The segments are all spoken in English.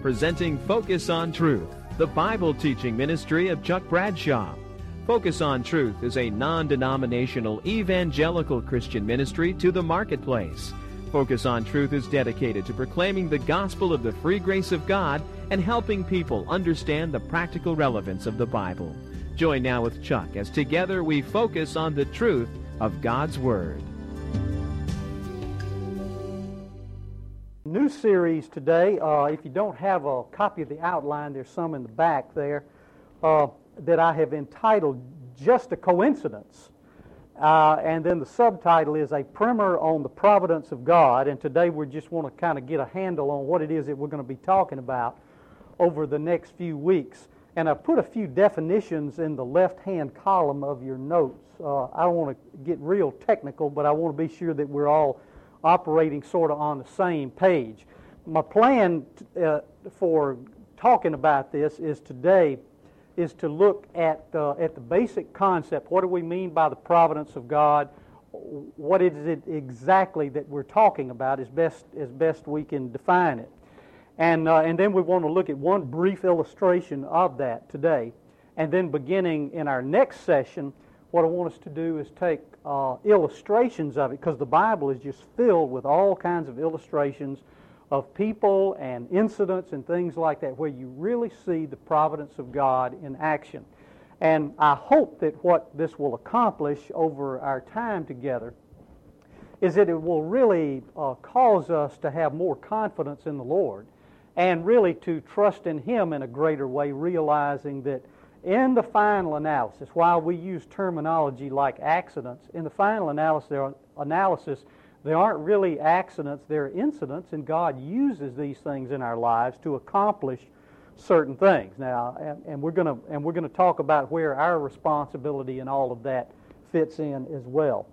presenting Focus on Truth, the Bible teaching ministry of Chuck Bradshaw. Focus on Truth is a non denominational evangelical Christian ministry to the marketplace. Focus on Truth is dedicated to proclaiming the gospel of the free grace of God and helping people understand the practical relevance of the Bible. Join now with Chuck as together we focus on the truth of God's Word. New series today. Uh, if you don't have a copy of the outline, there's some in the back there uh, that I have entitled Just a Coincidence. Uh, and then the subtitle is A Primer on the Providence of God. And today we just want to kind of get a handle on what it is that we're going to be talking about over the next few weeks. And I put a few definitions in the left hand column of your notes. Uh, I don't want to get real technical, but I want to be sure that we're all operating sort of on the same page. My plan uh, for talking about this is today is to look at, at the basic concept. What do we mean by the providence of God? What is it exactly that we're talking about as best, as best we can define it? And, uh, and then we want to look at one brief illustration of that today. And then beginning in our next session, what I want us to do is take uh, illustrations of it because the Bible is just filled with all kinds of illustrations of people and incidents and things like that where you really see the providence of God in action. And I hope that what this will accomplish over our time together is that it will really uh, cause us to have more confidence in the Lord and really to trust in Him in a greater way, realizing that in the final analysis, while we use terminology like accidents, in the final analysis, there aren't really accidents, they're incidents, and God uses these things in our lives to accomplish certain things. Now, and, and we're going to and we're going to talk about where our responsibility and all of that fits in as well.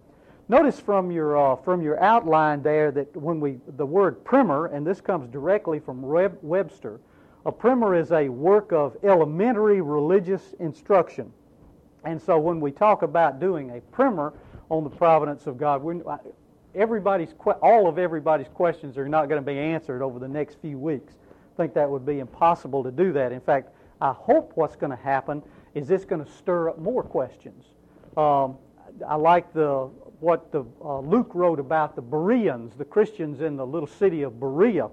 Notice from your uh, from your outline there that when we the word primer, and this comes directly from Webster a primer is a work of elementary religious instruction. And so when we talk about doing a primer on the providence of God, everybody's all of everybody's questions are not going to be answered over the next few weeks. I think that would be impossible to do that. In fact, I hope what's going to happen is it's going to stir up more questions. Um, I like the what the, uh, Luke wrote about the Bereans, the Christians in the little city of Berea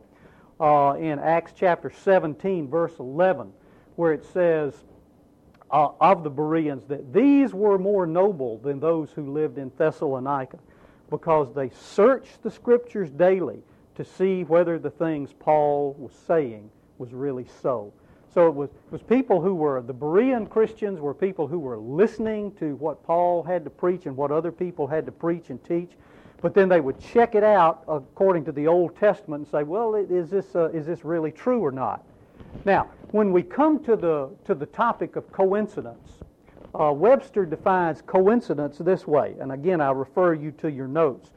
uh, in Acts chapter 17, verse 11, where it says uh, of the Bereans that these were more noble than those who lived in Thessalonica because they searched the scriptures daily to see whether the things Paul was saying was really so. So it was, it was people who were, the Berean Christians were people who were listening to what Paul had to preach and what other people had to preach and teach. But then they would check it out according to the Old Testament and say, well, is this, uh, is this really true or not? Now, when we come to the, to the topic of coincidence, uh, Webster defines coincidence this way, and again, I refer you to your notes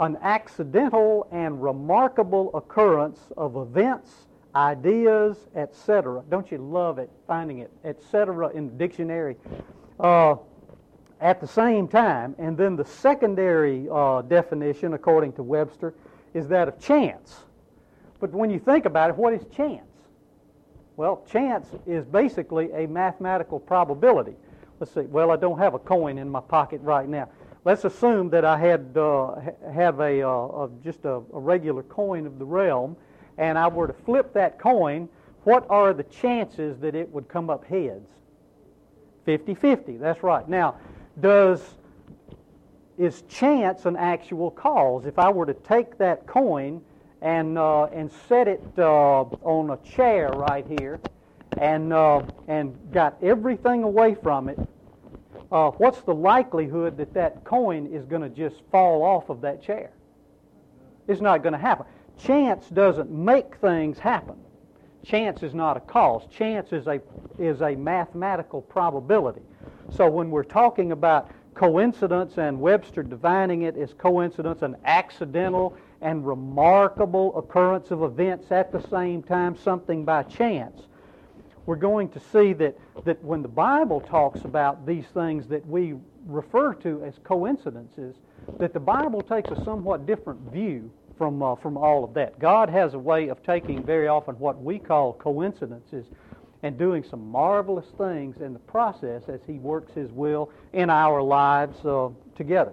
an accidental and remarkable occurrence of events, ideas, etc. Don't you love it, finding it, etc. in the dictionary? Uh, at the same time. And then the secondary uh, definition, according to Webster, is that of chance. But when you think about it, what is chance? Well, chance is basically a mathematical probability. Let's see. Well, I don't have a coin in my pocket right now. Let's assume that I had uh, have a, uh, a just a, a regular coin of the realm, and I were to flip that coin. What are the chances that it would come up heads? 50-50. That's right. Now, does is chance an actual cause? If I were to take that coin and uh, and set it uh, on a chair right here, and uh, and got everything away from it, uh, what's the likelihood that that coin is going to just fall off of that chair? It's not going to happen. Chance doesn't make things happen. Chance is not a cause. Chance is a is a mathematical probability. So when we're talking about coincidence and Webster defining it as coincidence, an accidental and remarkable occurrence of events at the same time, something by chance, we're going to see that, that when the Bible talks about these things that we refer to as coincidences, that the Bible takes a somewhat different view from, uh, from all of that. God has a way of taking very often what we call coincidences and doing some marvelous things in the process as He works His will in our lives uh, together.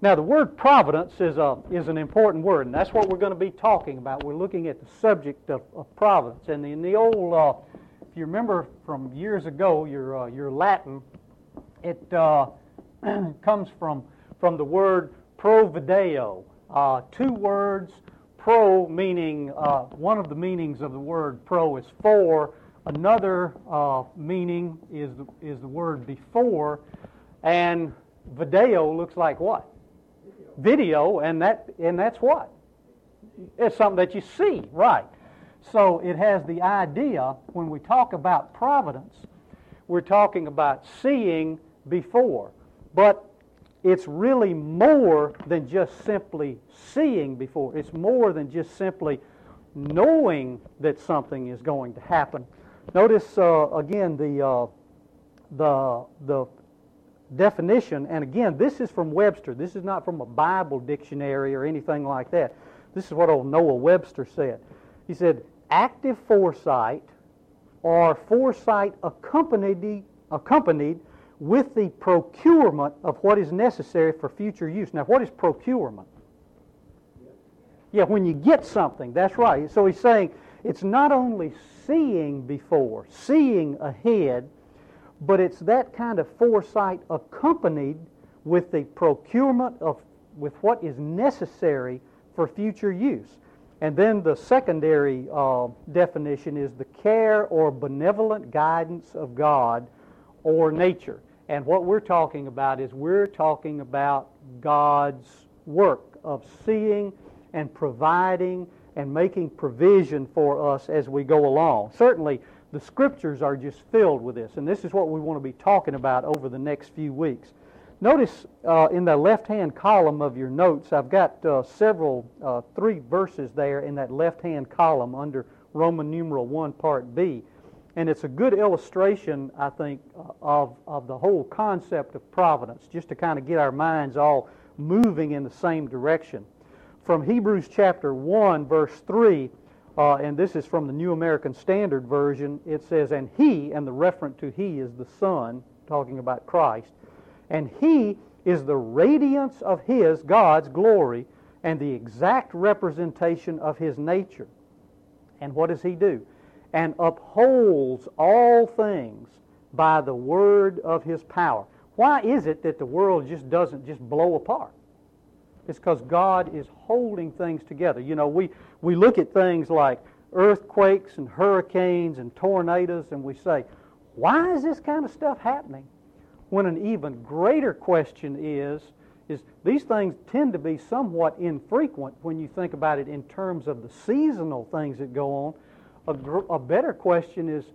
Now, the word providence is, a, is an important word, and that's what we're going to be talking about. We're looking at the subject of, of providence. And in the old, uh, if you remember from years ago, your, uh, your Latin, it uh, comes from, from the word provideo. Uh, two words, pro meaning, uh, one of the meanings of the word pro is for, another uh, meaning is the, is the word before, and video looks like what? video, and that and that's what it's something that you see, right? So it has the idea when we talk about providence, we're talking about seeing before, but it's really more than just simply seeing before. It's more than just simply knowing that something is going to happen. Notice uh, again the uh, the the definition, and again, this is from Webster. This is not from a Bible dictionary or anything like that. This is what old Noah Webster said. He said, active foresight or foresight accompanied, accompanied with the procurement of what is necessary for future use. Now, what is procurement? Yeah, when you get something, that's right. So he's saying it's not only seeing before, seeing ahead, but it's that kind of foresight accompanied with the procurement of with what is necessary for future use. And then the secondary uh, definition is the care or benevolent guidance of God or nature. And what we're talking about is we're talking about God's work of seeing and providing and making provision for us as we go along. Certainly, the scriptures are just filled with this, and this is what we want to be talking about over the next few weeks. Notice uh, in the left hand column of your notes, I've got uh, several, uh, three verses there in that left hand column under Roman numeral 1, part B. And it's a good illustration, I think, uh, of, of the whole concept of providence, just to kind of get our minds all moving in the same direction. From Hebrews chapter 1, verse 3, uh, and this is from the New American Standard Version. It says, And he, and the referent to he is the Son, talking about Christ, and he is the radiance of his, God's glory, and the exact representation of his nature. And what does he do? And upholds all things by the word of his power. Why is it that the world just doesn't just blow apart? It's because God is holding things together. You know, we, we look at things like earthquakes and hurricanes and tornadoes and we say, why is this kind of stuff happening? When an even greater question is, is these things tend to be somewhat infrequent when you think about it in terms of the seasonal things that go on. A, gr- a better question is,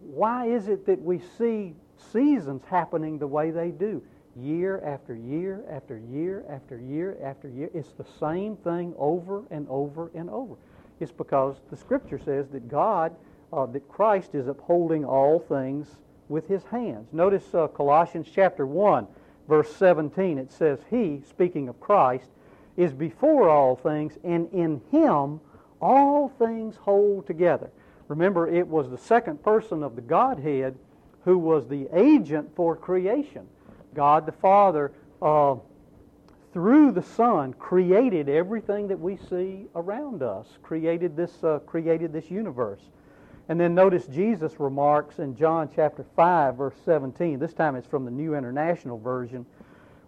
why is it that we see seasons happening the way they do? Year after year after year after year after year. It's the same thing over and over and over. It's because the Scripture says that God, uh, that Christ is upholding all things with His hands. Notice uh, Colossians chapter 1, verse 17. It says, He, speaking of Christ, is before all things, and in Him all things hold together. Remember, it was the second person of the Godhead who was the agent for creation. God the Father, uh, through the Son, created everything that we see around us, created this, uh, created this universe. And then notice Jesus remarks in John chapter 5, verse 17. This time it's from the New International Version,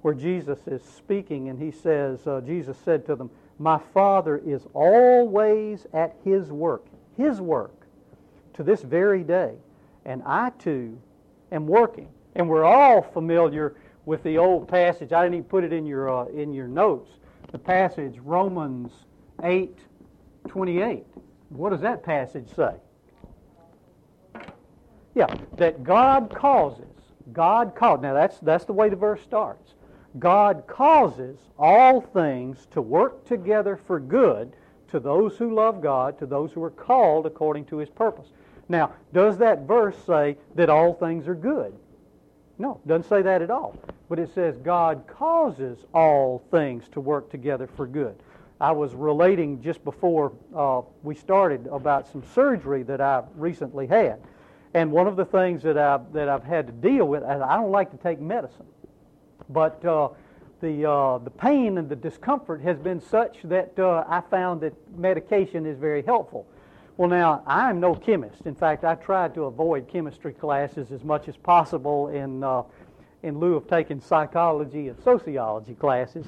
where Jesus is speaking and he says, uh, Jesus said to them, My Father is always at his work, his work, to this very day, and I too am working. And we're all familiar with the old passage. I didn't even put it in your, uh, in your notes. The passage, Romans 8 28. What does that passage say? Yeah, that God causes. God causes. Now that's that's the way the verse starts. God causes all things to work together for good to those who love God, to those who are called according to his purpose. Now, does that verse say that all things are good? No, doesn't say that at all. But it says God causes all things to work together for good. I was relating just before uh, we started about some surgery that I recently had. And one of the things that I've, that I've had to deal with, and I don't like to take medicine, but uh, the, uh, the pain and the discomfort has been such that uh, I found that medication is very helpful. Well, now, I'm no chemist. In fact, I tried to avoid chemistry classes as much as possible in, uh, in lieu of taking psychology and sociology classes.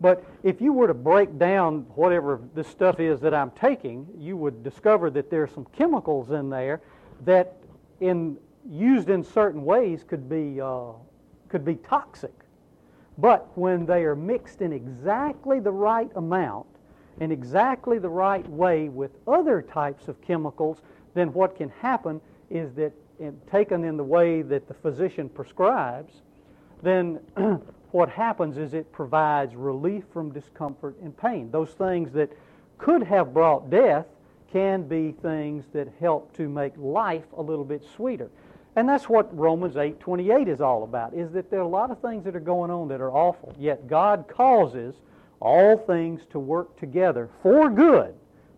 But if you were to break down whatever this stuff is that I'm taking, you would discover that there are some chemicals in there that, in used in certain ways, could be uh, could be toxic. But when they are mixed in exactly the right amount, in exactly the right way with other types of chemicals, then what can happen is that, in, taken in the way that the physician prescribes, then what happens is it provides relief from discomfort and pain. Those things that could have brought death can be things that help to make life a little bit sweeter. And that's what Romans 8:28 is all about. Is that there are a lot of things that are going on that are awful, yet God causes all things to work together for good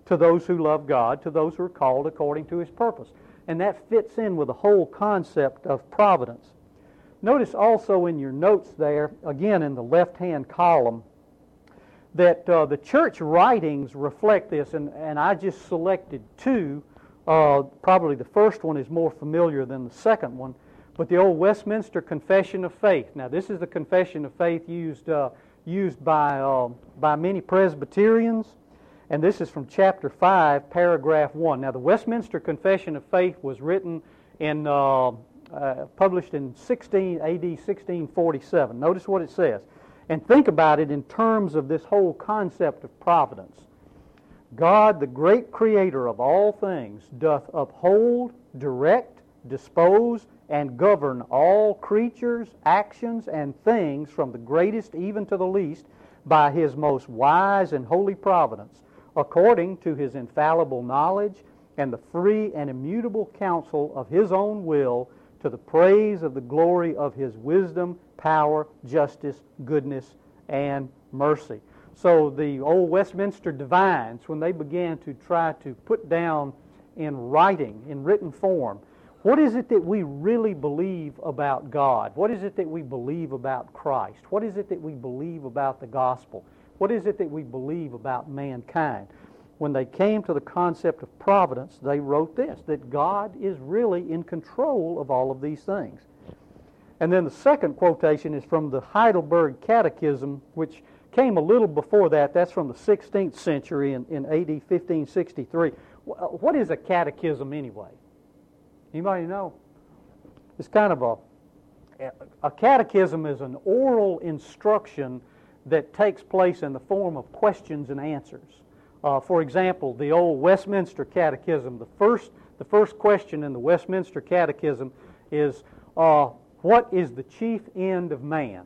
to those who love God, to those who are called according to his purpose. And that fits in with the whole concept of providence. Notice also in your notes there, again in the left hand column, that uh, the church writings reflect this, and, and I just selected two. Uh, probably the first one is more familiar than the second one, but the old Westminster Confession of Faith. Now, this is the confession of faith used, uh, used by, uh, by many Presbyterians, and this is from chapter 5, paragraph 1. Now, the Westminster Confession of Faith was written in uh, uh, published in 16 AD 1647. Notice what it says. And think about it in terms of this whole concept of providence. God, the great creator of all things, doth uphold, direct, dispose, and govern all creatures, actions, and things from the greatest even to the least by his most wise and holy providence, according to his infallible knowledge and the free and immutable counsel of his own will to the praise of the glory of his wisdom, power, justice, goodness, and mercy. So the old Westminster divines, when they began to try to put down in writing, in written form, what is it that we really believe about God? What is it that we believe about Christ? What is it that we believe about the gospel? What is it that we believe about mankind? when they came to the concept of providence, they wrote this that God is really in control of all of these things. And then the second quotation is from the Heidelberg Catechism, which came a little before that. That's from the 16th century in, in AD 1563. What is a catechism anyway? Anybody know? It's kind of a a catechism is an oral instruction that takes place in the form of questions and answers. Uh, for example, the old Westminster Catechism, the first, the first question in the Westminster Catechism is, uh, What is the chief end of man?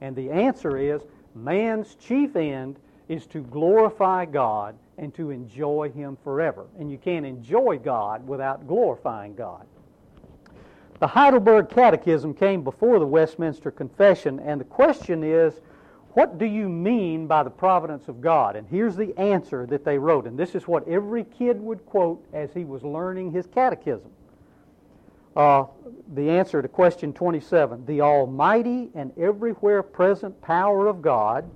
And the answer is, Man's chief end is to glorify God and to enjoy Him forever. And you can't enjoy God without glorifying God. The Heidelberg Catechism came before the Westminster Confession, and the question is, what do you mean by the providence of God? And here's the answer that they wrote. And this is what every kid would quote as he was learning his catechism. Uh, the answer to question 27 The almighty and everywhere present power of God,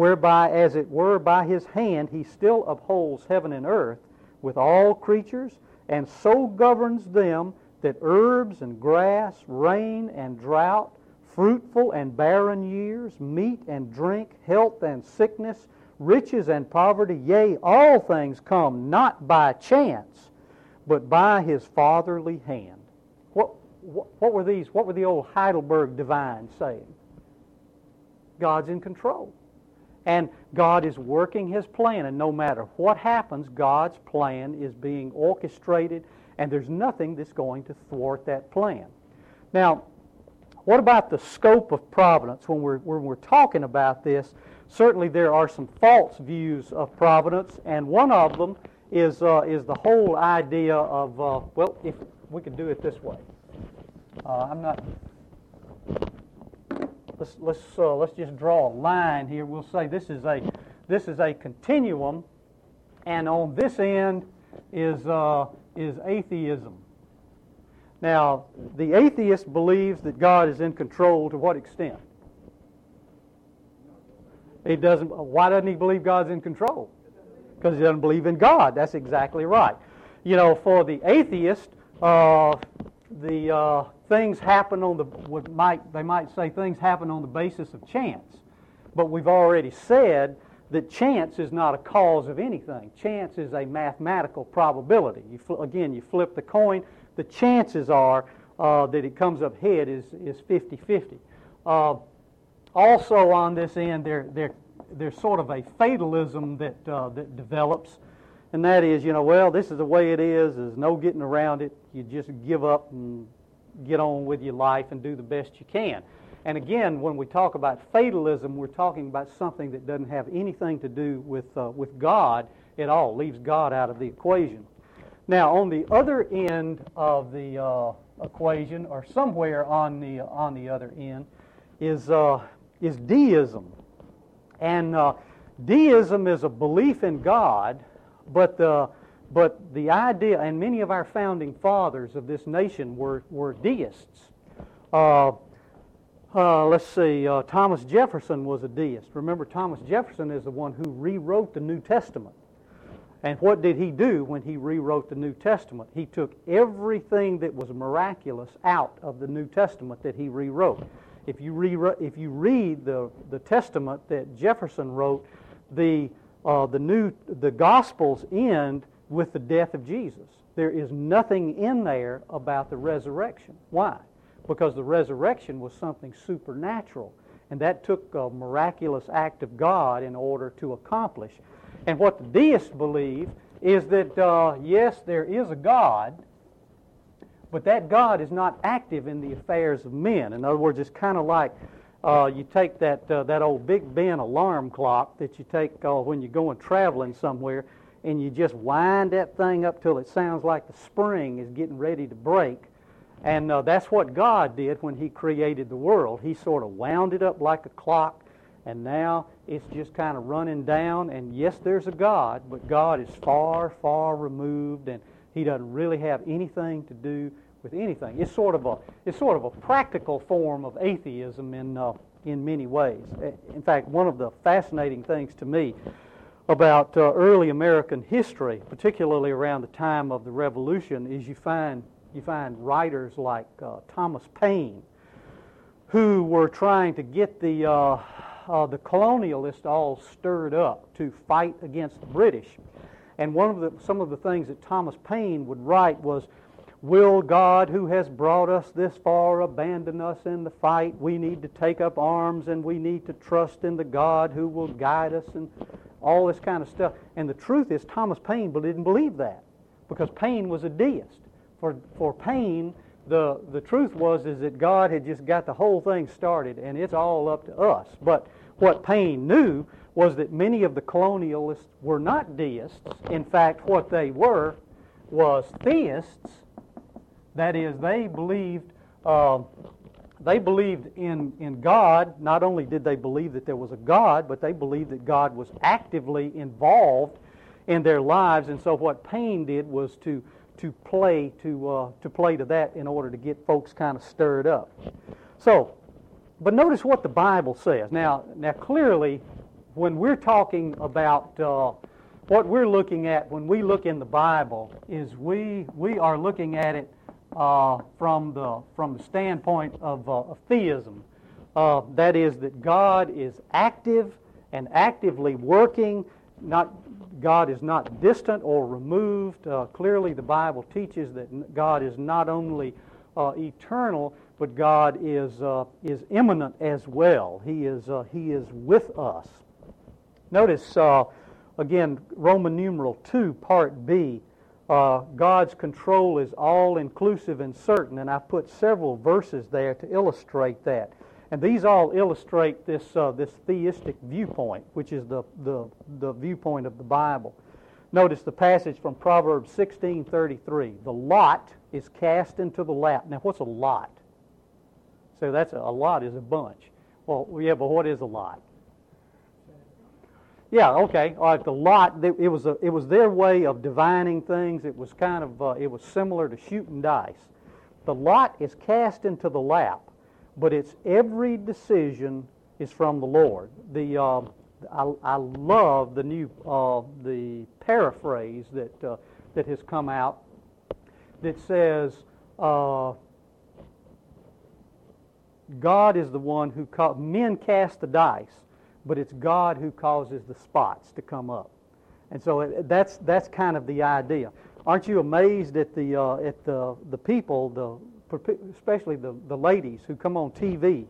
whereby, as it were, by his hand he still upholds heaven and earth with all creatures, and so governs them that herbs and grass, rain and drought, fruitful and barren years, meat and drink, health and sickness, riches and poverty, yea, all things come not by chance, but by his fatherly hand. What, what, what were these, what were the old Heidelberg divines saying? God's in control. And God is working his plan, and no matter what happens, God's plan is being orchestrated, and there's nothing that's going to thwart that plan. Now, what about the scope of providence when we're, when we're talking about this? Certainly, there are some false views of providence, and one of them is, uh, is the whole idea of, uh, well, if we could do it this way. Uh, I'm not. Let's let's uh, let's just draw a line here. We'll say this is a this is a continuum, and on this end is, uh, is atheism. Now, the atheist believes that God is in control to what extent? He doesn't. Why doesn't he believe God's in control? Because he doesn't believe in God. That's exactly right. You know, for the atheist, uh, the uh, things happen on the would, might they might say things happen on the basis of chance, but we've already said that chance is not a cause of anything. Chance is a mathematical probability. You fl- again, you flip the coin. The chances are uh, that it comes up head is is 50-50. Uh, also on this end, there, there, there's sort of a fatalism that, uh, that develops, and that is, you know, well, this is the way it is. There's no getting around it. You just give up and get on with your life and do the best you can. And again, when we talk about fatalism, we're talking about something that doesn't have anything to do with, uh, with God at all, leaves God out of the equation. Now, on the other end of the uh, equation, or somewhere on the, on the other end, is uh, is deism. And uh, deism is a belief in God, but the, but the idea, and many of our founding fathers of this nation were, were deists. Uh, uh, let's see, uh, Thomas Jefferson was a deist. Remember, Thomas Jefferson is the one who rewrote the New Testament. And what did he do when he rewrote the New Testament? He took everything that was miraculous out of the New Testament that he rewrote. If you, re- if you read the, the Testament that Jefferson wrote, the, uh, the, new, the Gospels end with the death of Jesus. There is nothing in there about the resurrection. Why? Because the resurrection was something supernatural, and that took a miraculous act of God in order to accomplish. And what the deists believe is that, uh, yes, there is a God, but that God is not active in the affairs of men. In other words, it's kind of like uh, you take that, uh, that old Big Ben alarm clock that you take uh, when you're going traveling somewhere, and you just wind that thing up till it sounds like the spring is getting ready to break. And uh, that's what God did when He created the world. He sort of wound it up like a clock, and now it's just kind of running down. And yes, there's a God, but God is far, far removed, and he doesn't really have anything to do with anything. It's sort of a, it's sort of a practical form of atheism in, uh, in many ways. In fact, one of the fascinating things to me about uh, early American history, particularly around the time of the Revolution, is you find, you find writers like uh, Thomas Paine who were trying to get the, uh, uh, the colonialists all stirred up to fight against the British. And one of the, some of the things that Thomas Paine would write was, Will God, who has brought us this far, abandon us in the fight? We need to take up arms and we need to trust in the God who will guide us and all this kind of stuff. And the truth is, Thomas Paine didn't believe that because Paine was a deist. For, for Paine, the, the truth was is that God had just got the whole thing started and it's all up to us. But what Paine knew was that many of the colonialists were not deists. In fact, what they were was theists. That is, they believed uh, they believed in, in God. Not only did they believe that there was a God, but they believed that God was actively involved in their lives. And so, what Paine did was to to play to uh, to play to that in order to get folks kind of stirred up. So, but notice what the Bible says. Now, now clearly, when we're talking about uh, what we're looking at when we look in the Bible is we we are looking at it uh, from the from the standpoint of, uh, of theism. Uh, that is that God is active and actively working. Not God is not distant or removed. Uh, clearly, the Bible teaches that God is not only uh, eternal, but God is uh, is immanent as well. He is He is with us. Notice, again, Roman numeral 2, part B. Uh, God's control is all inclusive and certain, and I've put several verses there to illustrate that. And these all illustrate this, uh, this theistic viewpoint, which is the, the, the viewpoint of the Bible. Notice the passage from Proverbs 16:33. The lot is cast into the lap. Now, what's a lot? So that's a, a lot is a bunch. Well, yeah, but what is a lot? Yeah, okay. All right, the lot, it was, a, it was their way of divining things. It was kind of, uh, it was similar to shooting dice. The lot is cast into the lap, but it's every decision is from the Lord. The, uh, I, I love the new, uh, the paraphrase that, uh, that has come out that says, uh, God is the one who, ca- men cast the dice, but it's God who causes the spots to come up. And so it, that's, that's kind of the idea. Aren't you amazed at the, uh, at the, the people, the, especially the, the ladies who come on TV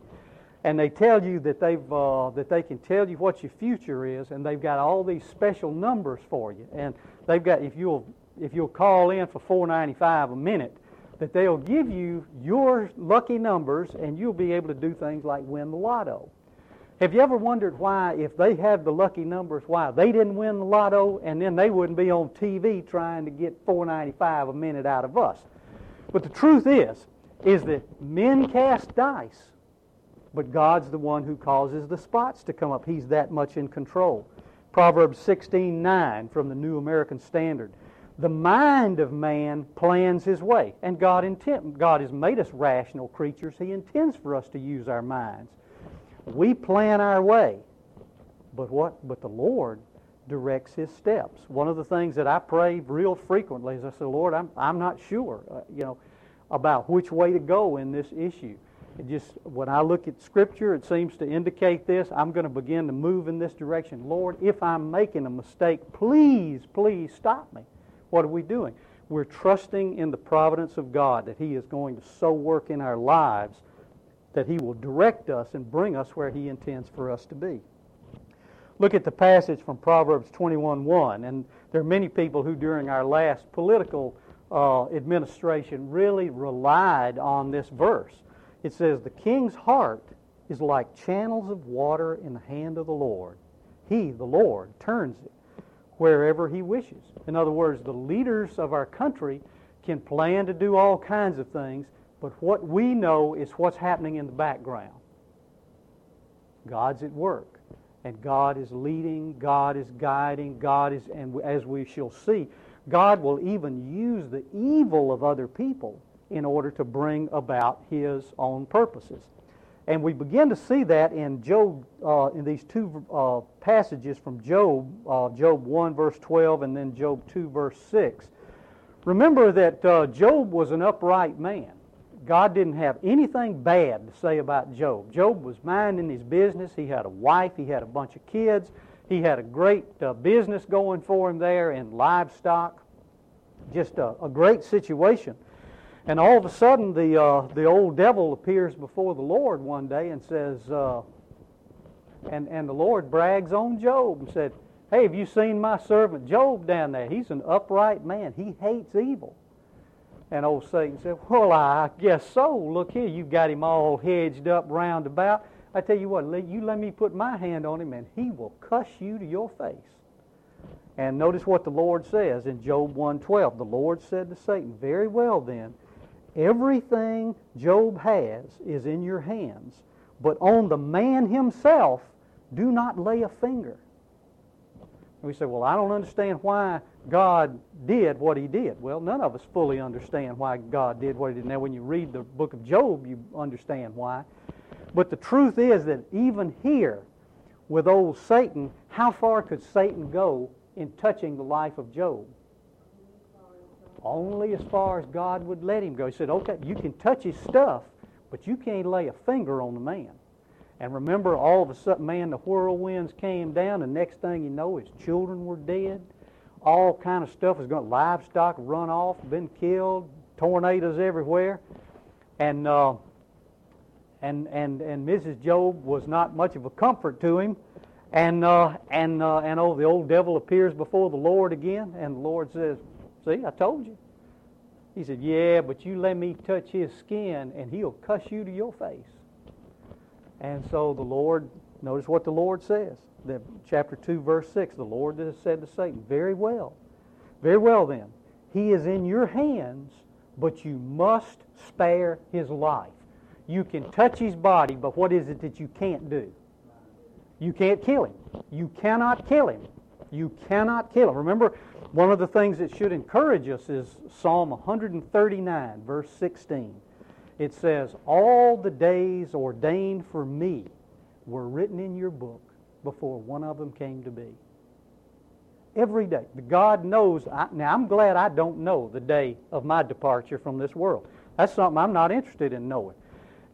and they tell you that, they've, uh, that they can tell you what your future is and they've got all these special numbers for you. And they've got, if you'll, if you'll call in for $4.95 a minute, that they'll give you your lucky numbers and you'll be able to do things like win the lotto. Have you ever wondered why, if they had the lucky numbers, why they didn't win the lotto and then they wouldn't be on TV trying to get $4.95 a minute out of us? But the truth is, is that men cast dice, but God's the one who causes the spots to come up. He's that much in control. Proverbs 16:9 from the New American Standard. The mind of man plans his way, and God intent, God has made us rational creatures. He intends for us to use our minds. We plan our way, but what? But the Lord directs His steps. One of the things that I pray real frequently is I say, Lord, I'm I'm not sure, uh, you know, about which way to go in this issue. It just when I look at Scripture, it seems to indicate this. I'm going to begin to move in this direction. Lord, if I'm making a mistake, please, please stop me. What are we doing? We're trusting in the providence of God that He is going to so work in our lives that He will direct us and bring us where He intends for us to be. Look at the passage from Proverbs 21:1, and there are many people who, during our last political uh, administration, really relied on this verse. It says, "The king's heart is like channels of water in the hand of the Lord. He, the Lord, turns it wherever he wishes. In other words, the leaders of our country can plan to do all kinds of things, but what we know is what's happening in the background. God's at work, and God is leading, God is guiding, God is, and as we shall see, God will even use the evil of other people in order to bring about His own purposes. And we begin to see that in Job, uh, in these two uh, passages from Job, uh, Job 1, verse 12, and then Job 2, verse 6. Remember that uh, Job was an upright man. God didn't have anything bad to say about Job. Job was minding his business. He had a wife, he had a bunch of kids, he had a great uh, business going for him there in livestock. Just a, a great situation. And all of a sudden, the, uh, the old devil appears before the Lord one day and says, uh, and, and the Lord brags on Job and said, Hey, have you seen my servant Job down there? He's an upright man. He hates evil. And old Satan said, Well, I guess so. Look here, you've got him all hedged up round about. I tell you what, you let me put my hand on him and he will cuss you to your face. And notice what the Lord says in Job 1:12. The Lord said to Satan, Very well then, Everything Job has is in your hands, but on the man himself, do not lay a finger. We say, well, I don't understand why God did what he did. Well, none of us fully understand why God did what he did. Now, when you read the book of Job, you understand why. But the truth is that even here, with old Satan, how far could Satan go in touching the life of Job? only as far as God would let him go. He said, okay, you can touch his stuff, but you can't lay a finger on the man. And remember, all of a sudden, man, the whirlwinds came down, and next thing you know, his children were dead. All kind of stuff was going, livestock run off, been killed, tornadoes everywhere. And, uh, and, and, and Mrs. Job was not much of a comfort to him. And, uh, and, uh, and oh, the old devil appears before the Lord again, and the Lord says, See, I told you. He said, Yeah, but you let me touch his skin and he'll cuss you to your face. And so the Lord, notice what the Lord says. The, chapter 2, verse 6, the Lord has said to Satan, Very well. Very well then. He is in your hands, but you must spare his life. You can touch his body, but what is it that you can't do? You can't kill him. You cannot kill him. You cannot kill him. Remember, one of the things that should encourage us is Psalm 139, verse 16. It says, All the days ordained for me were written in your book before one of them came to be. Every day. God knows. I, now, I'm glad I don't know the day of my departure from this world. That's something I'm not interested in knowing.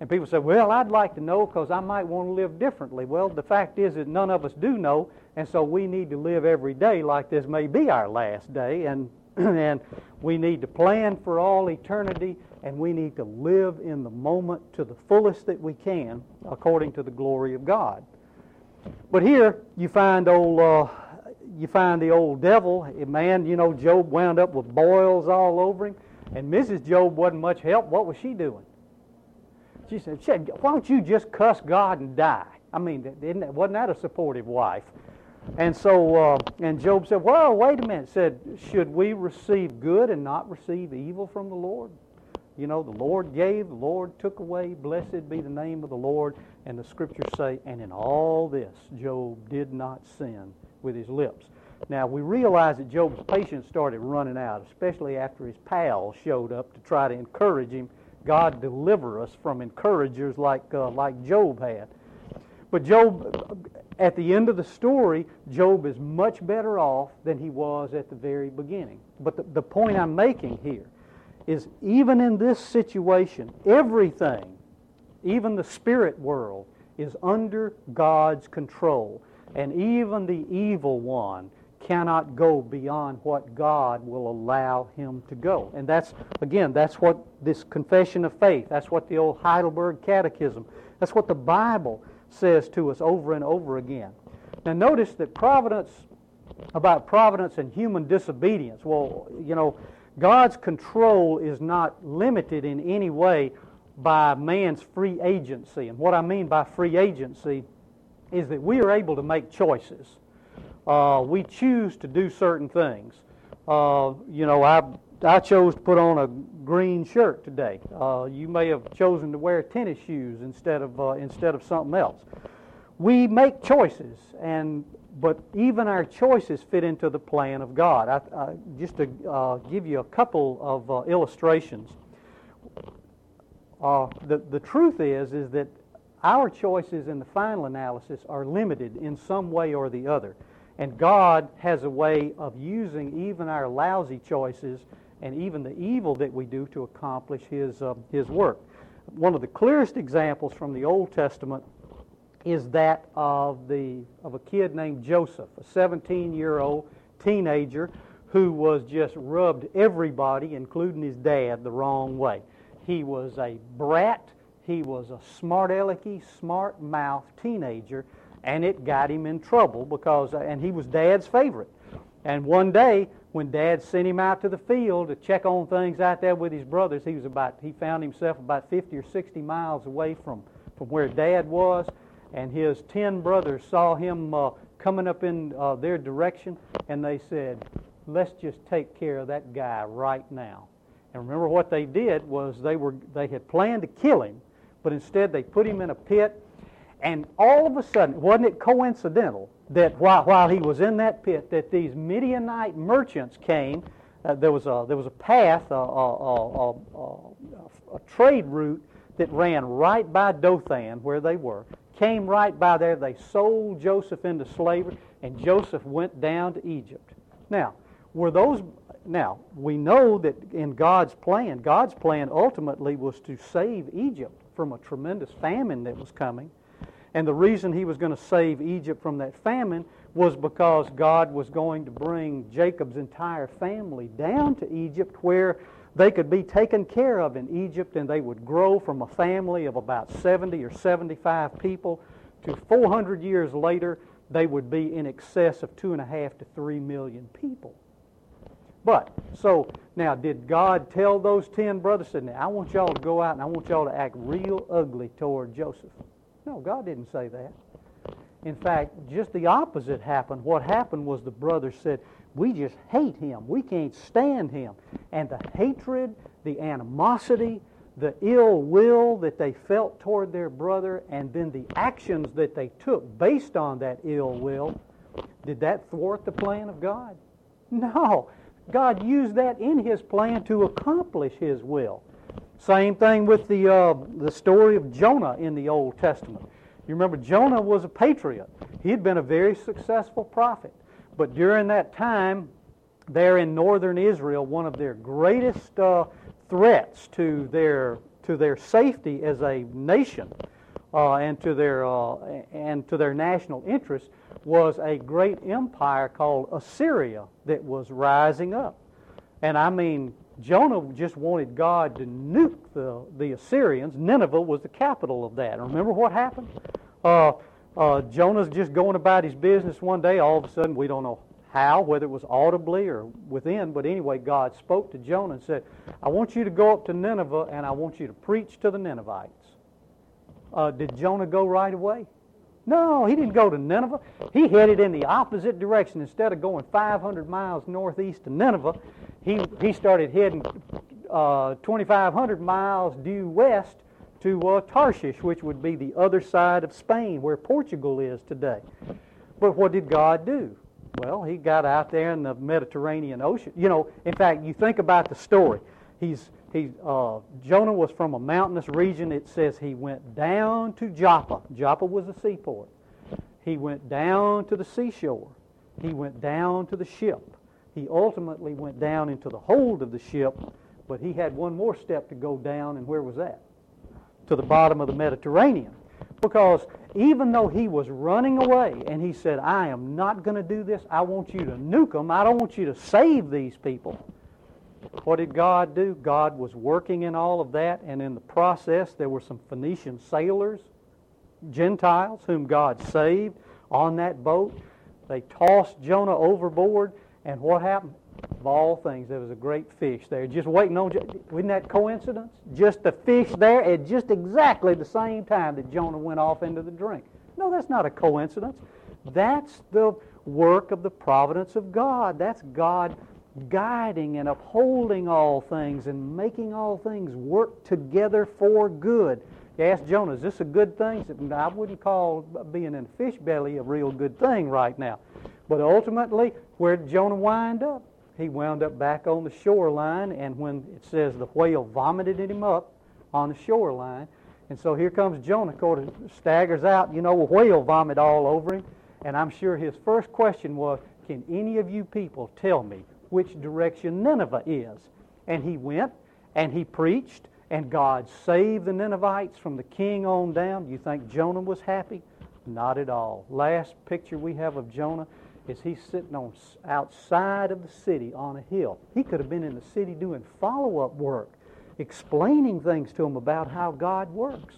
And people say, well, I'd like to know because I might want to live differently. Well, the fact is that none of us do know, and so we need to live every day like this may be our last day, and, and we need to plan for all eternity, and we need to live in the moment to the fullest that we can according to the glory of God. But here you find old, uh, you find the old devil. Man, you know, Job wound up with boils all over him, and Mrs. Job wasn't much help. What was she doing? She said, "Why don't you just cuss God and die?" I mean, that, wasn't that a supportive wife? And so, uh, and Job said, "Well, wait a minute." Said, "Should we receive good and not receive evil from the Lord?" You know, the Lord gave, the Lord took away. Blessed be the name of the Lord. And the scriptures say, and in all this, Job did not sin with his lips. Now, we realize that Job's patience started running out, especially after his pals showed up to try to encourage him God deliver us from encouragers like, uh, like Job had. But Job, at the end of the story, Job is much better off than he was at the very beginning. But the, the point I'm making here is even in this situation, everything, even the spirit world, is under God's control. And even the evil one cannot go beyond what God will allow him to go. And that's, again, that's what this confession of faith, that's what the old Heidelberg Catechism, that's what the Bible says to us over and over again. Now, notice that providence, about providence and human disobedience, well, you know, God's control is not limited in any way by man's free agency. And what I mean by free agency is that we are able to make choices uh, we choose to do certain things. Uh, you know, I I chose to put on a green shirt today. Uh, you may have chosen to wear tennis shoes instead of uh, instead of something else. We make choices, and but even our choices fit into the plan of God. I, I, just to uh, give you a couple of uh, illustrations. the the truth is is that our choices in the final analysis are limited in some way or the other. And God has a way of using even our lousy choices and even the evil that we do to accomplish His, uh, his work. One of the clearest examples from the Old Testament is that of, the, of a kid named Joseph, a 17 year old teenager who was just rubbed everybody, including his dad, the wrong way. He was a brat, he was a smart alecky, smart mouth teenager and it got him in trouble because, uh, and he was Dad's favorite. And one day, when Dad sent him out to the field to check on things out there with his brothers, he was about, he found himself about 50 or 60 miles away from, from where Dad was, and his 10 brothers saw him uh, coming up in uh, their direction, and they said, let's just take care of that guy right now. And remember what they did was they were they had planned to kill him, but instead they put him in a pit and all of a sudden, wasn't it coincidental that while, while he was in that pit, that these Midianite merchants came? Uh, there was a there was a path, a, a, a, a, trade route that ran right by Dothan, where they were. Came right by there. They sold Joseph into slavery, and Joseph went down to Egypt. Now, were those? Now we know that in God's plan, God's plan ultimately was to save Egypt from a tremendous famine that was coming. And the reason he was going to save Egypt from that famine was because God was going to bring Jacob's entire family down to Egypt where they could be taken care of in Egypt and they would grow from a family of about 70 or 75 people to 400 years later they would be in excess of two and a half to three million people. But, so, now, did God tell those 10 brothers, said, now, I want y'all to go out and I want y'all to act real ugly toward Joseph? No, God didn't say that. In fact, just the opposite happened. What happened was the brothers said, We just hate him. We can't stand him. And the hatred, the animosity, the ill will that they felt toward their brother and then the actions that they took based on that ill will, did that thwart the plan of God? No. God used that in His plan to accomplish His will. Same thing with the, uh, the story of Jonah in the Old Testament. You remember, Jonah was a patriot. He had been a very successful prophet. But during that time, there in northern Israel, one of their greatest uh, threats to their to their safety as a nation uh, and to their uh, and to their national interest was a great empire called Assyria that was rising up. And I mean, Jonah just wanted God to nuke the, the Assyrians. Nineveh was the capital of that. remember what happened? Uh, Jonah's just going about his business one day. All of a sudden, we don't know how, whether it was audibly or within, but anyway, God spoke to Jonah and said, I want you to go up to Nineveh and I want you to preach to the Ninevites. Uh, did Jonah go right away? No, he didn't go to Nineveh. He headed in the opposite direction. Instead of going 500 miles northeast to Nineveh, he, he started heading uh, 2,500 miles due west to uh, Tarshish, which would be the other side of Spain, where Portugal is today. But what did God do? Well, he got out there in the Mediterranean Ocean. You know, in fact, you think about the story. He's, he, uh, Jonah was from a mountainous region. It says he went down to Joppa. Joppa was a seaport. He went down to the seashore. He went down to the ship. He ultimately went down into the hold of the ship, but he had one more step to go down, and where was that? To the bottom of the Mediterranean. Because even though he was running away and he said, I am not going to do this, I want you to nuke them, I don't want you to save these people. What did God do? God was working in all of that, and in the process, there were some Phoenician sailors, Gentiles, whom God saved on that boat. They tossed Jonah overboard, and what happened? Of all things, there was a great fish there, just waiting on. Wasn't that coincidence? Just the fish there at just exactly the same time that Jonah went off into the drink. No, that's not a coincidence. That's the work of the providence of God. That's God guiding and upholding all things and making all things work together for good. You ask Jonah, is this a good thing? I wouldn't call being in a fish belly a real good thing right now. But ultimately, where did Jonah wind up? He wound up back on the shoreline, and when it says the whale vomited him up on the shoreline, and so here comes Jonah, sort of staggers out. You know, a whale vomit all over him. And I'm sure his first question was, Can any of you people tell me which direction Nineveh is. And he went and he preached, and God saved the Ninevites from the king on down. You think Jonah was happy? Not at all. Last picture we have of Jonah is he's sitting on outside of the city on a hill. He could have been in the city doing follow-up work, explaining things to them about how God works.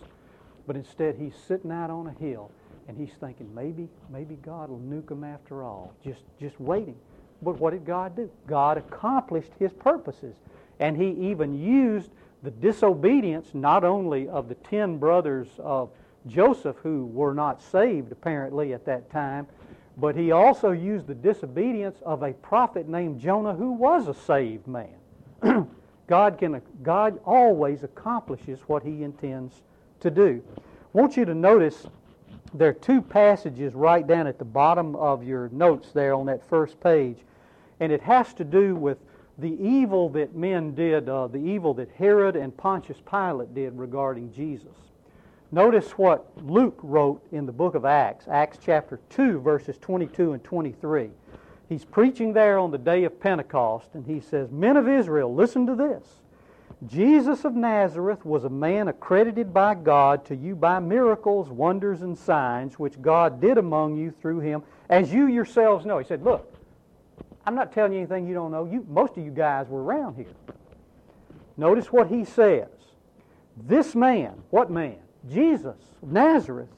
But instead, he's sitting out on a hill, and he's thinking maybe, maybe God will nuke them after all. Just, just waiting. But what did God do? God accomplished his purposes. And he even used the disobedience not only of the ten brothers of Joseph who were not saved apparently at that time, but he also used the disobedience of a prophet named Jonah who was a saved man. God, can, God always accomplishes what he intends to do. I want you to notice there are two passages right down at the bottom of your notes there on that first page and it has to do with the evil that men did, uh, the evil that Herod and Pontius Pilate did regarding Jesus. Notice what Luke wrote in the book of Acts, Acts chapter 2, verses 22 and 23. He's preaching there on the day of Pentecost, and he says, Men of Israel, listen to this. Jesus of Nazareth was a man accredited by God to you by miracles, wonders, and signs, which God did among you through him, as you yourselves know. He said, Look, I'm not telling you anything you don't know. You, most of you guys were around here. Notice what he says. This man, what man? Jesus of Nazareth.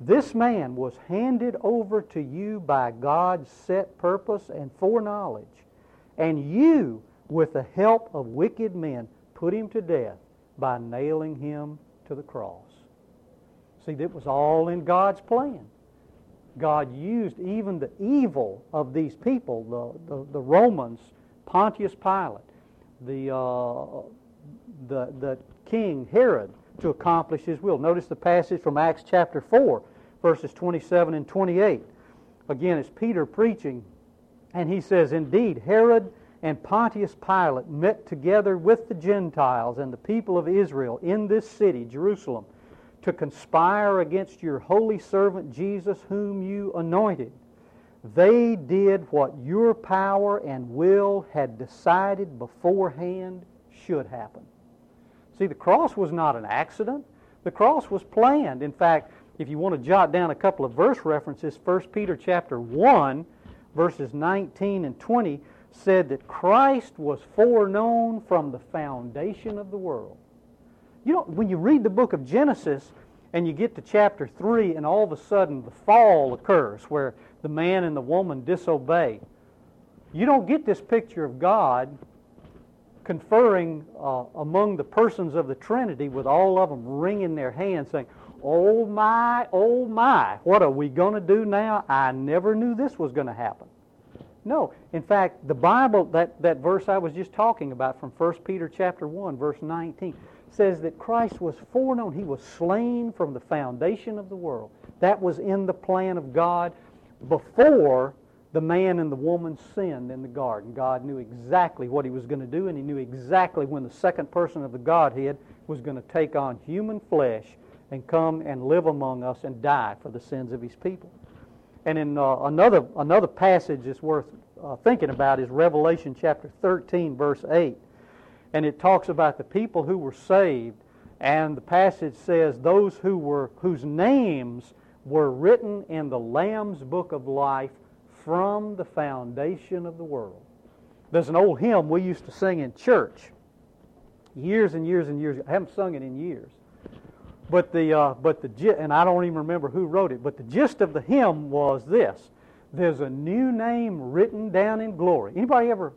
This man was handed over to you by God's set purpose and foreknowledge. And you, with the help of wicked men, put him to death by nailing him to the cross. See, that was all in God's plan. God used even the evil of these people, the, the, the Romans, Pontius Pilate, the, uh, the, the King Herod to accomplish his will. Notice the passage from Acts chapter 4, verses 27 and 28. Again, it's Peter preaching, and he says, Indeed, Herod and Pontius Pilate met together with the Gentiles and the people of Israel in this city, Jerusalem, to conspire against your holy servant Jesus, whom you anointed. They did what your power and will had decided beforehand should happen. See, the cross was not an accident. The cross was planned. In fact, if you want to jot down a couple of verse references, 1 Peter chapter 1, verses 19 and 20 said that Christ was foreknown from the foundation of the world. You know, when you read the book of Genesis and you get to chapter 3 and all of a sudden the fall occurs where the man and the woman disobey, you don't get this picture of God conferring uh, among the persons of the Trinity with all of them wringing their hands saying, Oh my, oh my, what are we going to do now? I never knew this was going to happen. No, in fact, the Bible, that, that verse I was just talking about from 1 Peter chapter 1, verse 19, says that Christ was foreknown. He was slain from the foundation of the world. That was in the plan of God before the man and the woman sinned in the garden. God knew exactly what he was going to do, and he knew exactly when the second person of the Godhead was going to take on human flesh and come and live among us and die for the sins of his people. And in uh, another, another passage that's worth uh, thinking about is Revelation chapter 13, verse 8. And it talks about the people who were saved, and the passage says, Those who were, whose names were written in the Lamb's book of life from the foundation of the world. There's an old hymn we used to sing in church years and years and years. I haven't sung it in years. But the, uh, but the, and I don't even remember who wrote it, but the gist of the hymn was this. There's a new name written down in glory. Anybody ever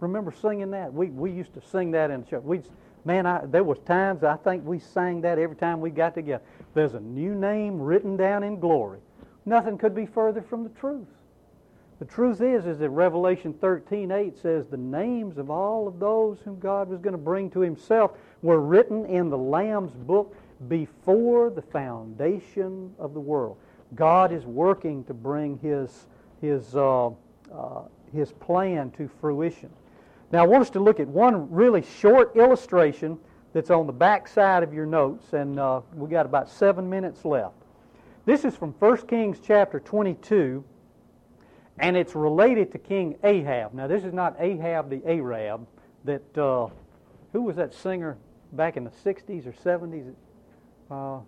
remember singing that? We, we used to sing that in church. We, man, I, there was times I think we sang that every time we got together. There's a new name written down in glory. Nothing could be further from the truth. The truth is, is that Revelation 13, 8 says the names of all of those whom God was going to bring to himself were written in the Lamb's book before the foundation of the world. God is working to bring his, his, uh, uh, his plan to fruition. Now, I want us to look at one really short illustration that's on the back side of your notes, and uh, we got about seven minutes left. This is from 1 Kings chapter 22, and it's related to King Ahab. Now, this is not Ahab the Arab that, uh, who was that singer back in the 60s or 70s? Uh,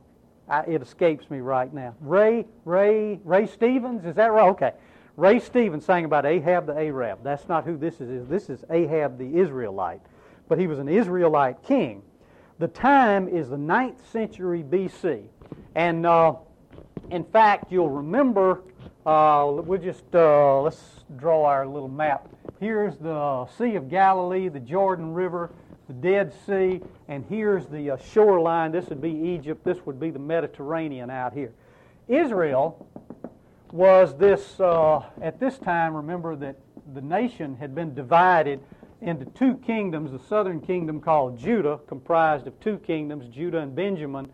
I, it escapes me right now. Ray, Ray, Ray Stevens, is that right? Okay. Ray Stevens sang about Ahab the Arab. That's not who this is. This is Ahab the Israelite. But he was an Israelite king. The time is the 9th century BC. And uh, in fact, you'll remember uh, we'll just uh, let's draw our little map. Here's the Sea of Galilee, the Jordan River, the Dead Sea, and here's the uh, shoreline. This would be Egypt. This would be the Mediterranean out here. Israel was this uh, at this time. Remember that the nation had been divided into two kingdoms. The southern kingdom called Judah, comprised of two kingdoms, Judah and Benjamin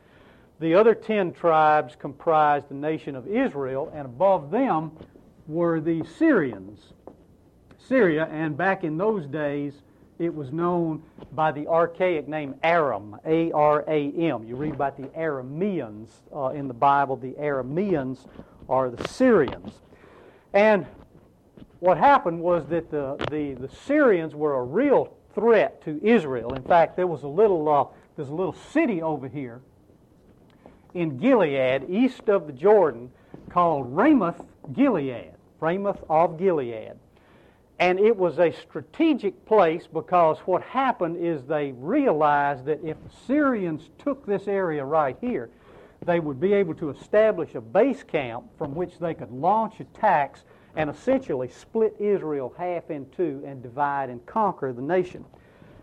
the other ten tribes comprised the nation of Israel, and above them were the Syrians. Syria, and back in those days, it was known by the archaic name Aram, A R A M. You read about the Arameans uh, in the Bible. The Arameans are the Syrians. And what happened was that the, the, the Syrians were a real threat to Israel. In fact, there was a little, uh, there's a little city over here in Gilead, east of the Jordan, called Ramoth Gilead, Ramoth of Gilead. And it was a strategic place because what happened is they realized that if the Syrians took this area right here, they would be able to establish a base camp from which they could launch attacks and essentially split Israel half in two and divide and conquer the nation.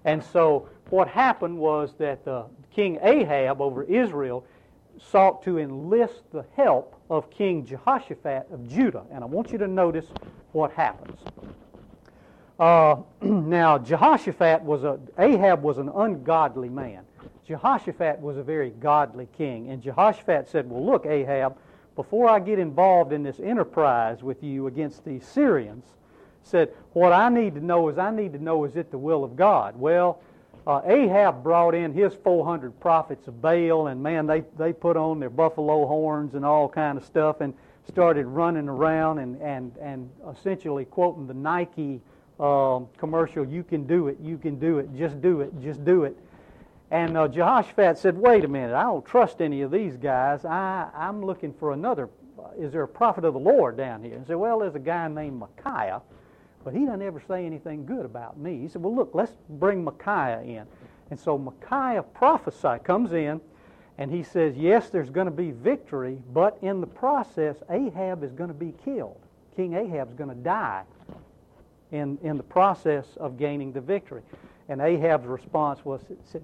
And so what happened was that the King Ahab over Israel sought to enlist the help of King Jehoshaphat of Judah. And I want you to notice what happens. Uh, now, Jehoshaphat was a, Ahab was an ungodly man. Jehoshaphat was a very godly king. And Jehoshaphat said, Well, look, Ahab, before I get involved in this enterprise with you against the Syrians, said, What I need to know is I need to know is it the will of God? Well, uh, Ahab brought in his 400 prophets of Baal, and man, they, they put on their buffalo horns and all kind of stuff and started running around and, and, and essentially quoting the Nike uh, commercial, you can do it, you can do it, just do it, just do it. And uh, Jehoshaphat said, wait a minute, I don't trust any of these guys. I, I'm looking for another. Is there a prophet of the Lord down here? And said, well, there's a guy named Micaiah, but he doesn't ever say anything good about me. He said, well, look, let's bring Micaiah in. And so Micaiah prophesy comes in, and he says, yes, there's going to be victory, but in the process, Ahab is going to be killed. King Ahab is going to die in, in the process of gaining the victory. And Ahab's response was,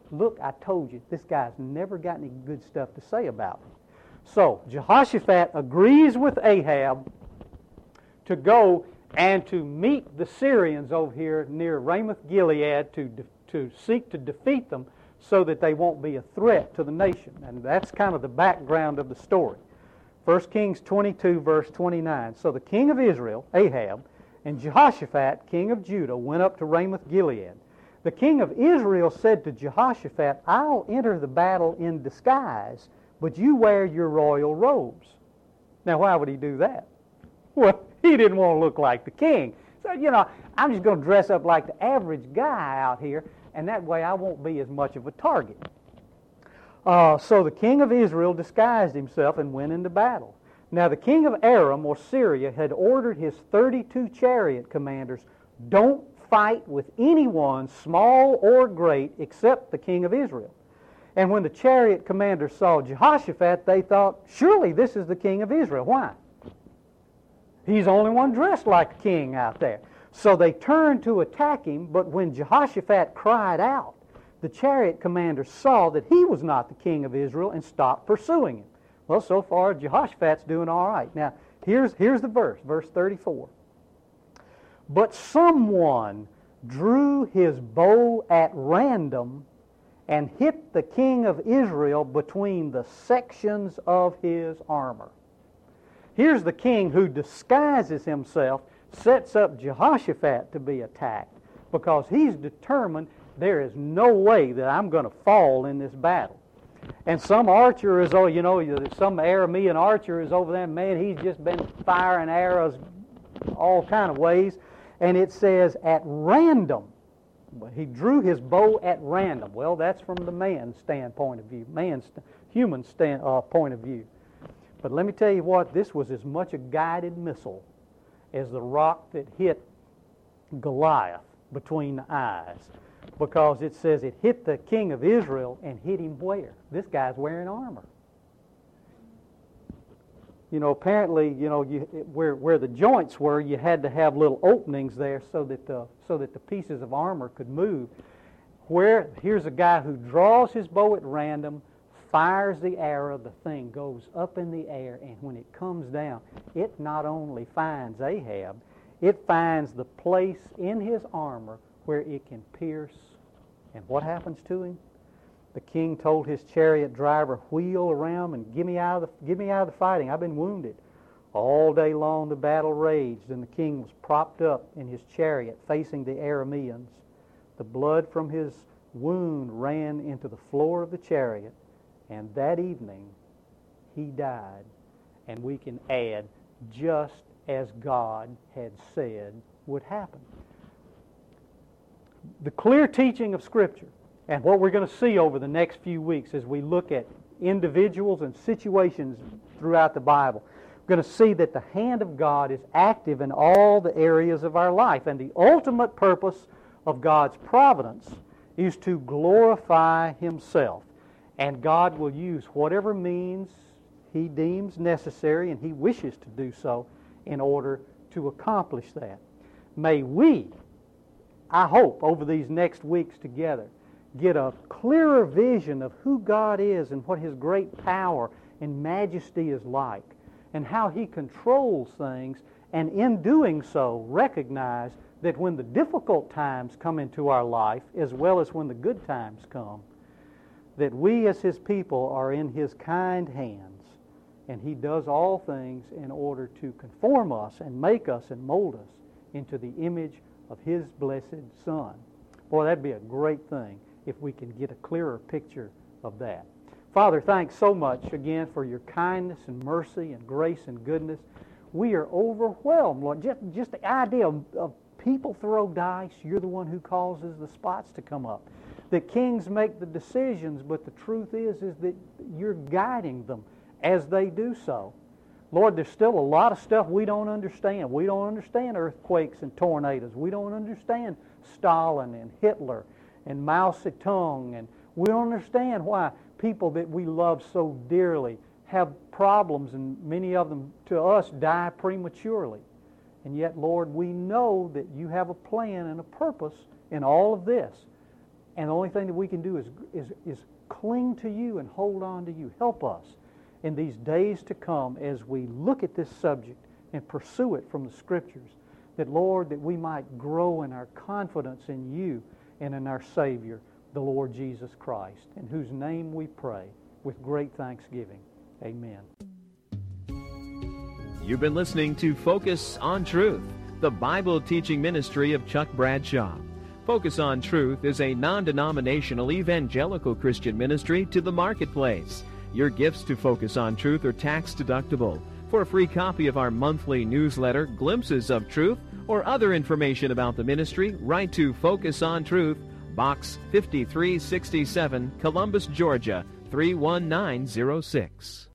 Look, I told you, this guy's never got any good stuff to say about me. So Jehoshaphat agrees with Ahab to go and to meet the Syrians over here near Ramoth Gilead to, to seek to defeat them so that they won't be a threat to the nation. And that's kind of the background of the story. 1 Kings 22, verse 29. So the king of Israel, Ahab, and Jehoshaphat, king of Judah, went up to Ramoth Gilead. The king of Israel said to Jehoshaphat, I'll enter the battle in disguise, but you wear your royal robes. Now, why would he do that? Well, he didn't want to look like the king. So, you know, I'm just going to dress up like the average guy out here, and that way I won't be as much of a target. Uh, so the king of Israel disguised himself and went into battle. Now, the king of Aram or Syria had ordered his 32 chariot commanders, Don't fight with anyone, small or great, except the king of Israel. And when the chariot commanders saw Jehoshaphat, they thought, surely this is the king of Israel. Why? He's the only one dressed like a king out there. So they turned to attack him, but when Jehoshaphat cried out, the chariot commander saw that he was not the king of Israel and stopped pursuing him. Well, so far, Jehoshaphat's doing all right. Now, here's, here's the verse, verse 34. But someone drew his bow at random and hit the king of Israel between the sections of his armor. Here's the king who disguises himself, sets up Jehoshaphat to be attacked because he's determined there is no way that I'm going to fall in this battle. And some archer is, oh, you know, some Aramean archer is over there. Man, he's just been firing arrows all kind of ways and it says at random. He drew his bow at random. Well, that's from the man's standpoint of view, man's human stand, uh, point of view. But let me tell you what, this was as much a guided missile as the rock that hit Goliath between the eyes. Because it says it hit the king of Israel and hit him where? This guy's wearing armor you know, apparently, you know, you, where, where the joints were, you had to have little openings there so that the, so that the pieces of armor could move. Where here's a guy who draws his bow at random, fires the arrow, the thing goes up in the air, and when it comes down, it not only finds Ahab, it finds the place in his armor where it can pierce. And what happens to him? The king told his chariot driver, Wheel around and get me out of the, get me out of the fighting. I've been wounded. All day long the battle raged, and the king was propped up in his chariot facing the Arameans. The blood from his wound ran into the floor of the chariot, and that evening he died. And we can add, just as God had said would happen. The clear teaching of Scripture and what we're going to see over the next few weeks as we look at individuals and situations throughout the Bible, we're going to see that the hand of God is active in all the areas of our life. And the ultimate purpose of God's providence is to glorify Himself. And God will use whatever means He deems necessary, and He wishes to do so in order to accomplish that. May we, I hope, over these next weeks together, get a clearer vision of who God is and what His great power and majesty is like, and how He controls things, and in doing so, recognize that when the difficult times come into our life, as well as when the good times come, that we as His people are in His kind hands, and He does all things in order to conform us and make us and mold us into the image of His blessed Son. Boy, that'd be a great thing if we can get a clearer picture of that. Father, thanks so much again for your kindness and mercy and grace and goodness. We are overwhelmed, Lord. Just, just the idea of, of people throw dice, you're the one who causes the spots to come up. The kings make the decisions, but the truth is, is that you're guiding them as they do so. Lord, there's still a lot of stuff we don't understand. We don't understand earthquakes and tornadoes. We don't understand Stalin and Hitler and Mao Zedong. And we don't understand why people that we love so dearly have problems, and many of them to us die prematurely. And yet, Lord, we know that you have a plan and a purpose in all of this. And the only thing that we can do is, is, is cling to you and hold on to you. Help us in these days to come as we look at this subject and pursue it from the Scriptures. That, Lord, that we might grow in our confidence in you and in our Savior, the Lord Jesus Christ, in whose name we pray with great thanksgiving. Amen. You've been listening to Focus on Truth, the Bible teaching ministry of Chuck Bradshaw. Focus on Truth is a non denominational evangelical Christian ministry to the marketplace. Your gifts to Focus on Truth are tax deductible. For a free copy of our monthly newsletter, Glimpses of Truth, or other information about the ministry, write to Focus on Truth, Box 5367, Columbus, Georgia 31906.